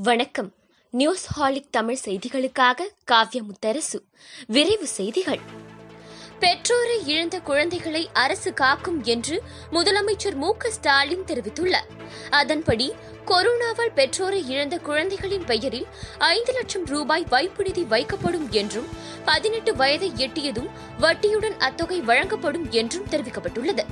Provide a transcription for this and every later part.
வணக்கம். நியூஸ் ஹாலிக் தமிழ் செய்திகளுக்காக காவ்ய முத்தரசு விரைவு செய்திகள். பெற்றோரை இழந்த குழந்தைகளை அரசு காக்கும் என்று முதலமைச்சர் மு ஸ்டாலின் தெரிவித்துள்ளார். அதன்படி கொரோனாவால் பெற்றோரை இழந்த குழந்தைகளின் பெயரில் ஐந்து லட்சம் ரூபாய் வைப்பு நிதி வைக்கப்படும் என்றும் பதினெட்டு வயதை எட்டியதும் வட்டியுடன் அத்தொகை வழங்கப்படும் என்றும் தெரிவிக்கப்பட்டுள்ளது.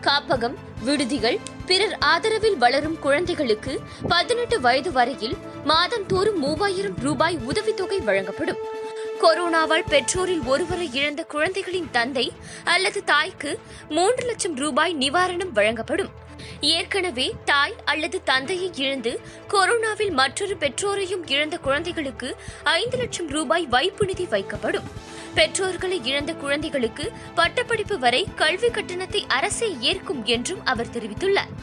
காப்பகம் விடுதிகள் பிறர் ஆதரவில் வளரும் குழந்தைகளுக்கு பதினெட்டு வயது வரையில் மாதந்தோறும் மூவாயிரம் ரூபாய் உதவித்தொகை வழங்கப்படும். கொரோனாவால் பெற்றோரில் ஒருவரை இழந்த குழந்தைகளின் தந்தை அல்லது தாய்க்கு மூன்று லட்சம் ரூபாய் நிவாரணம் வழங்கப்படும். ஏற்கனவே தாய் அல்லது தந்தையை இழந்து கொரோனாவில் மற்றொரு பெற்றோரையும் இழந்த குழந்தைகளுக்கு ஐந்து லட்சம் ரூபாய் வைப்பு நிதி வைக்கப்படும். பெற்றோர்களை இழந்த குழந்தைகளுக்கு பட்டப்படிப்பு வரை கல்வி கட்டணத்தை அரசே ஏற்கும் என்றும் அவர் தெரிவித்துள்ளார்.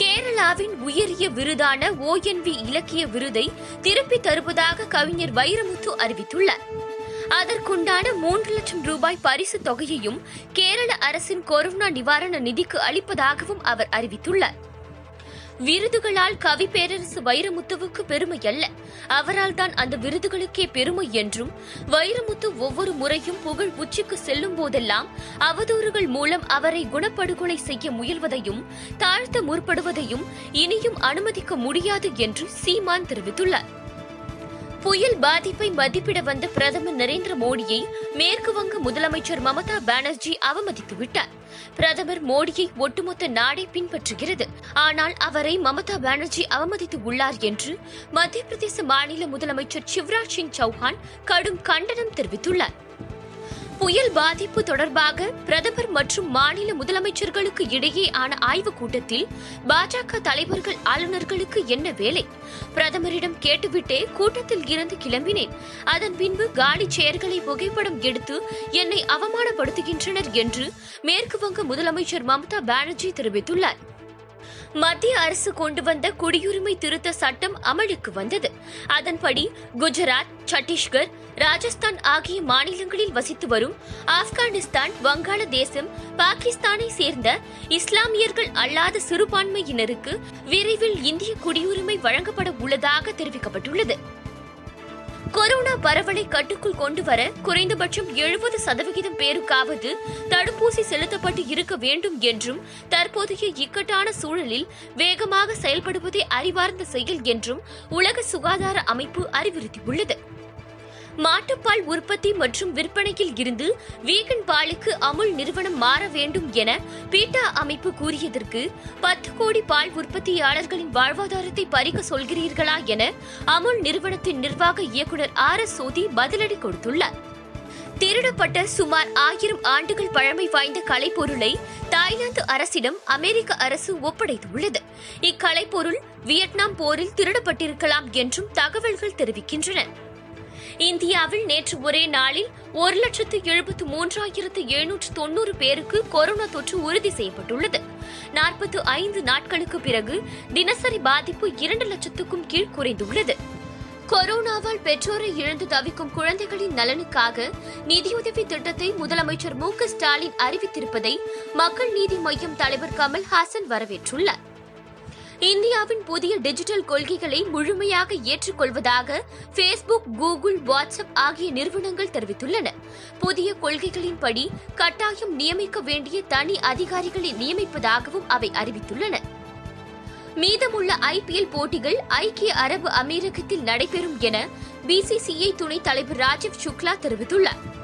கேரளாவின் உயரிய விருதான ஓஎன்வி இலக்கிய விருதை திருப்பி தருவதாக கவிஞர் வைரமுத்து அறிவித்துள்ளார். அதற்குண்டான மூன்று லட்சம் ரூபாய் பரிசு தொகையையும் கேரள அரசின் கொரோனா நிவாரண நிதிக்கு அளிப்பதாகவும் அவர் அறிவித்துள்ளார். விருதுகளால் கவி பேரரசு வைரமுத்துவுக்கு பெருமை அல்ல. அவரால் தான் அந்த விருதுகளுக்கே பெருமை என்றும் வைரமுத்து ஒவ்வொரு முறையும் புகழ் உச்சிக்கு செல்லும் போதெல்லாம் அவதூறுகள் மூலம் அவரை குணப்படுகொலை செய்ய முயல்வதையும் தாழ்த்த முற்படுவதையும் இனியும் அனுமதிக்க முடியாது என்று சீமான் தெரிவித்துள்ளார். புயல் பாதிப்பை மதிப்பிட வந்த பிரதமர் நரேந்திர மோடியை மேற்கு வங்க முதலமைச்சர் மமதா பானர்ஜி அவமதித்துவிட்டார் பிரதமர் மோடியை ஒட்டுமொத்த நாடே பின்பற்றுகிறது. ஆனால் அவரை மமதா பானர்ஜி அவமதித்து உள்ளார் என்று மத்திய பிரதேச மாநில முதலமைச்சர் சிவராஜ் சிங் சௌஹான் கடும் கண்டனம் தெரிவித்துள்ளார். புயல் பாதிப்பு தொடர்பாக பிரதமர் மற்றும் மாநில முதலமைச்சர்களுக்கு இடையே ஆன ஆய்வுக் கூட்டத்தில் பாஜக தலைவர்கள் ஆளுநர்களுக்கு என்ன வேலை? பிரதமரிடம் கேட்டுவிட்டே கூட்டத்தில் இருந்து கிளம்பினேன். அதன் பின்பு காலி செயர்களை புகைப்படம் எடுத்து என்னை அவமானப்படுத்துகின்றனர் என்று மேற்கு வங்க முதலமைச்சர் மம்தா பானர்ஜி தெரிவித்துள்ளார். மத்திய அரசு கொண்டு வந்த குடியுரிமை திருத்த சட்டம் அமலுக்கு வந்தது. அதன்படி குஜராத் சத்தீஸ்கர் ராஜஸ்தான் ஆகிய மாநிலங்களில் வசித்து வரும் ஆப்கானிஸ்தான் வங்காளதேசம் பாகிஸ்தானை சேர்ந்த இஸ்லாமியர்கள் அல்லாத சிறுபான்மையினருக்கு விரைவில் இந்திய குடியுரிமை வழங்கப்பட உள்ளதாக தெரிவிக்கப்பட்டுள்ளது. கொரோனா பரவலை கட்டுக்குள் கொண்டு வர குறைந்தபட்சம் எழுபது சதவிகிதம் பேருக்காவது தடுப்பூசி செலுத்தப்பட்டு இருக்க வேண்டும் என்றும் தற்போதைய இக்கட்டான சூழலில் வேகமாக செயல்படுவதே அறிவார்ந்த செயல் என்றும் உலக சுகாதார அமைப்பு அறிவுறுத்தியுள்ளது. மாட்டுப்பால் உற்பத்தி மற்றும் விற்பனையில் இருந்து வீகன் பாலுக்கு அமுல் நிறுவனம் மாற வேண்டும் என பீட்டா அமைப்பு கூறியதற்கு பத்து கோடி பால் உற்பத்தியாளர்களின் வாழ்வாதாரத்தை பறிக்க சொல்கிறீர்களா என அமுல் நிறுவனத்தின் நிர்வாக இயக்குநர் ஆர் எஸ் சோதி பதிலடி கொடுத்துள்ளார். திருடப்பட்ட சுமார் ஆயிரம் ஆண்டுகள் பழமை வாய்ந்த கலைப்பொருளை தாய்லாந்து அரசிடம் அமெரிக்க அரசு ஒப்படைத்துள்ளது. இக்கலைப்பொருள் வியட்நாம் போரில் திருடப்பட்டிருக்கலாம் என்றும் தகவல்கள் தெரிவிக்கின்றன. இந்தியாவில் நேற்று ஒரே நாளில் ஒரு லட்சத்து எழுபத்து மூன்றாயிரத்து எழுநூற்று தொன்னூறு பேருக்கு கொரோனா தொற்று உறுதி செய்யப்பட்டுள்ளது. நாற்பத்து ஐந்து நாட்களுக்கு பிறகு தினசரி பாதிப்பு இரண்டு லட்சத்துக்கும் கீழ் குறைந்துள்ளது. கொரோனாவால் பெற்றோரை இழந்து தவிக்கும் குழந்தைகளின் நலனுக்காக நிதியுதவி திட்டத்தை முதலமைச்சர் மு க ஸ்டாலின் அறிவித்திருப்பதை மக்கள் நீதி மையம் தலைவர் கமல் ஹாசன் வரவேற்றுள்ளார். இந்தியாவின் புதிய டிஜிட்டல் கொள்கைகளை முழுமையாக ஏற்றுக்கொள்வதாக ஃபேஸ்புக் கூகுள் வாட்ஸ்அப் ஆகிய நிறுவனங்கள் தெரிவித்துள்ளன. புதிய கொள்கைகளின்படி கட்டாயம் நியமிக்க வேண்டிய தனி அதிகாரிகளை நியமிப்பதாகவும் அவை அறிவித்துள்ளன. மீதமுள்ள ஐபிஎல் போட்டிகள் ஐக்கிய அரபு அமீரகத்தில் நடைபெறும் என பிசிசிஐ துணைத் தலைவர் ராஜீவ் சுக்லா தெரிவித்துள்ளார்.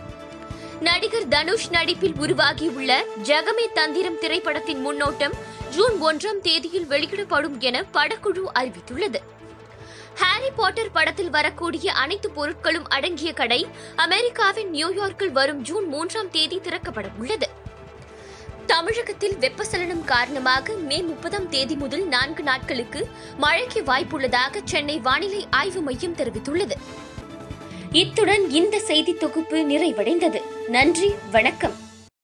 நடிகர் தனுஷ் நடிப்பில் உருவாகியுள்ள ஜகமே தந்திரம் திரைப்படத்தின் முன்னோட்டம் ஜூன் ஒன்றாம் தேதியில் வெளியிடப்படும் என படக்குழு அறிவித்துள்ளது. ஹாரி பாட்டர் படத்தில் வரக்கூடிய அனைத்து பொருட்களும் அடங்கிய கடை அமெரிக்காவின் நியூயார்க்கில் வரும் ஜூன் மூன்றாம் தேதி திறக்கப்பட உள்ளது. தமிழகத்தில் வெப்பசலனம் காரணமாக மே முப்பதாம் தேதி முதல் நான்கு நாட்களுக்கு மழைக்கு வாய்ப்புள்ளதாக சென்னை வானிலை ஆய்வு மையம் தெரிவித்துள்ளது. இத்துடன் இந்த செய்தி தொகுப்பு நிறைவடைந்தது. நன்றி வணக்கம்.